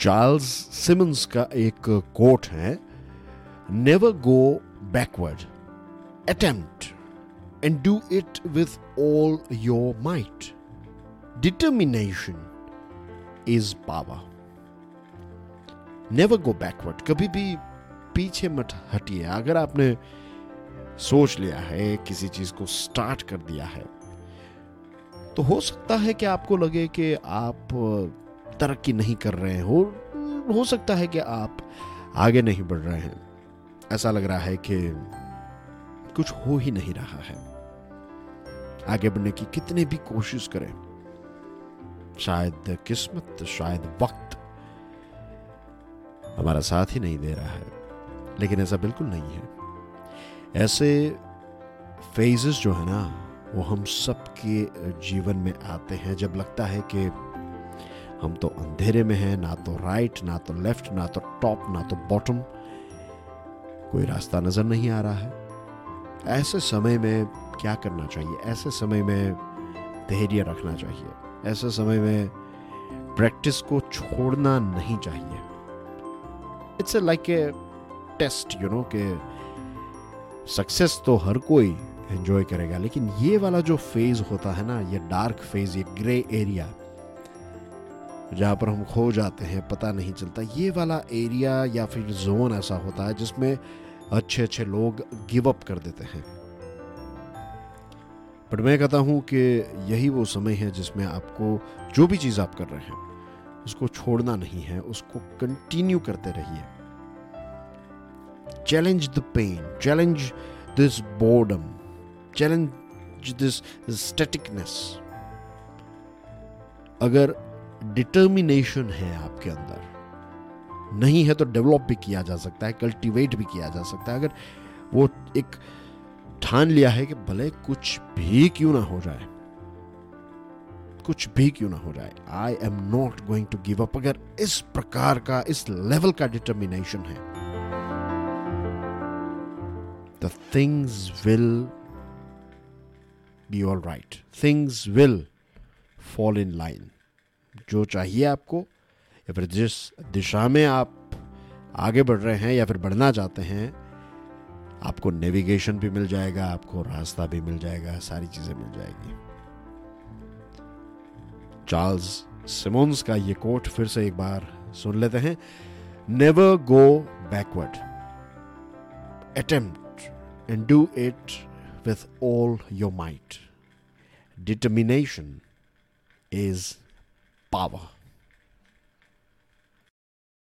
Charles Simmons का एक quote है never go backward attempt and do it with all your might determination is power never go backward कभी भी पीछे मत हटिए। अगर आपने सोच लिया है, किसी चीज़ को स्टार्ट कर दिया है तो हो सकता है कि आपको लगे कि आप तरक्की नहीं कर रहे हो हो सकता है कि आप आगे नहीं बढ़ रहे हैं। ऐसा लग रहा है कि कुछ हो ही नहीं रहा है। आगे बढ़ने की कितने भी कोशिश करें, शायद किस्मत, शायद वक्त हमारा साथ ही नहीं दे रहा है। लेकिन ऐसा बिल्कुल नहीं है। ऐसे फेजेस जो है ना, वो हम सबके जीवन में आते हैं जब लगता है कि हम तो अंधेरे में हैं, ना तो राइट ना तो लेफ़्ट ना तो टॉप ना तो बॉटम कोई रास्ता नज़र नहीं आ रहा है। ऐसे समय में क्या करना चाहिए? ऐसे समय में धैर्य रखना चाहिए। ऐसे समय में प्रैक्टिस को छोड़ना नहीं चाहिए। It's a like a test you know के सक्सेस तो हर कोई एंजॉय करेगा, लेकिन ये वाला जो फ़ेज़ होता है ना, ये डार्क फ़ेज़ ये ग्रे एरिया जहाँ पर हम खो जाते हैं, पता नहीं चलता। ये वाला एरिया या फिर जोन ऐसा होता है जिसमें अच्छे अच्छे लोग गिव अप कर देते हैं। बट मैं कहता हूँ कि यही वो समय है जिसमें आपको जो भी चीज़ आप कर रहे हैं, उसको छोड़ना नहीं है, उसको कंटिन्यू करते रहिए। Challenge the pain challenge this boredom challenge this staticness अगर डिटर्मिनेशन है आपके अंदर। नहीं है तो डेवलप भी किया जा सकता है कल्टीवेट भी किया जा सकता है। अगर वो एक ठान लिया है कि भले कुछ भी क्यों ना हो जाए, कुछ भी क्यों ना हो जाए I am not going to give up अगर इस प्रकार का, इस लेवल का डिटर्मिनेशन है the things will be all right things will fall in line जो चाहिए आपको, या फिर जिस दिशा में आप आगे बढ़ रहे हैं या फिर बढ़ना चाहते हैं, आपको नेविगेशन भी मिल जाएगा, आपको रास्ता भी मिल जाएगा, सारी चीज़ें मिल जाएगी। चार्ल्स सिमोन्स का ये कोट फिर से एक बार सुन लेते हैं। Never go backward attempt and do it with all your your might. Determination 爸爸。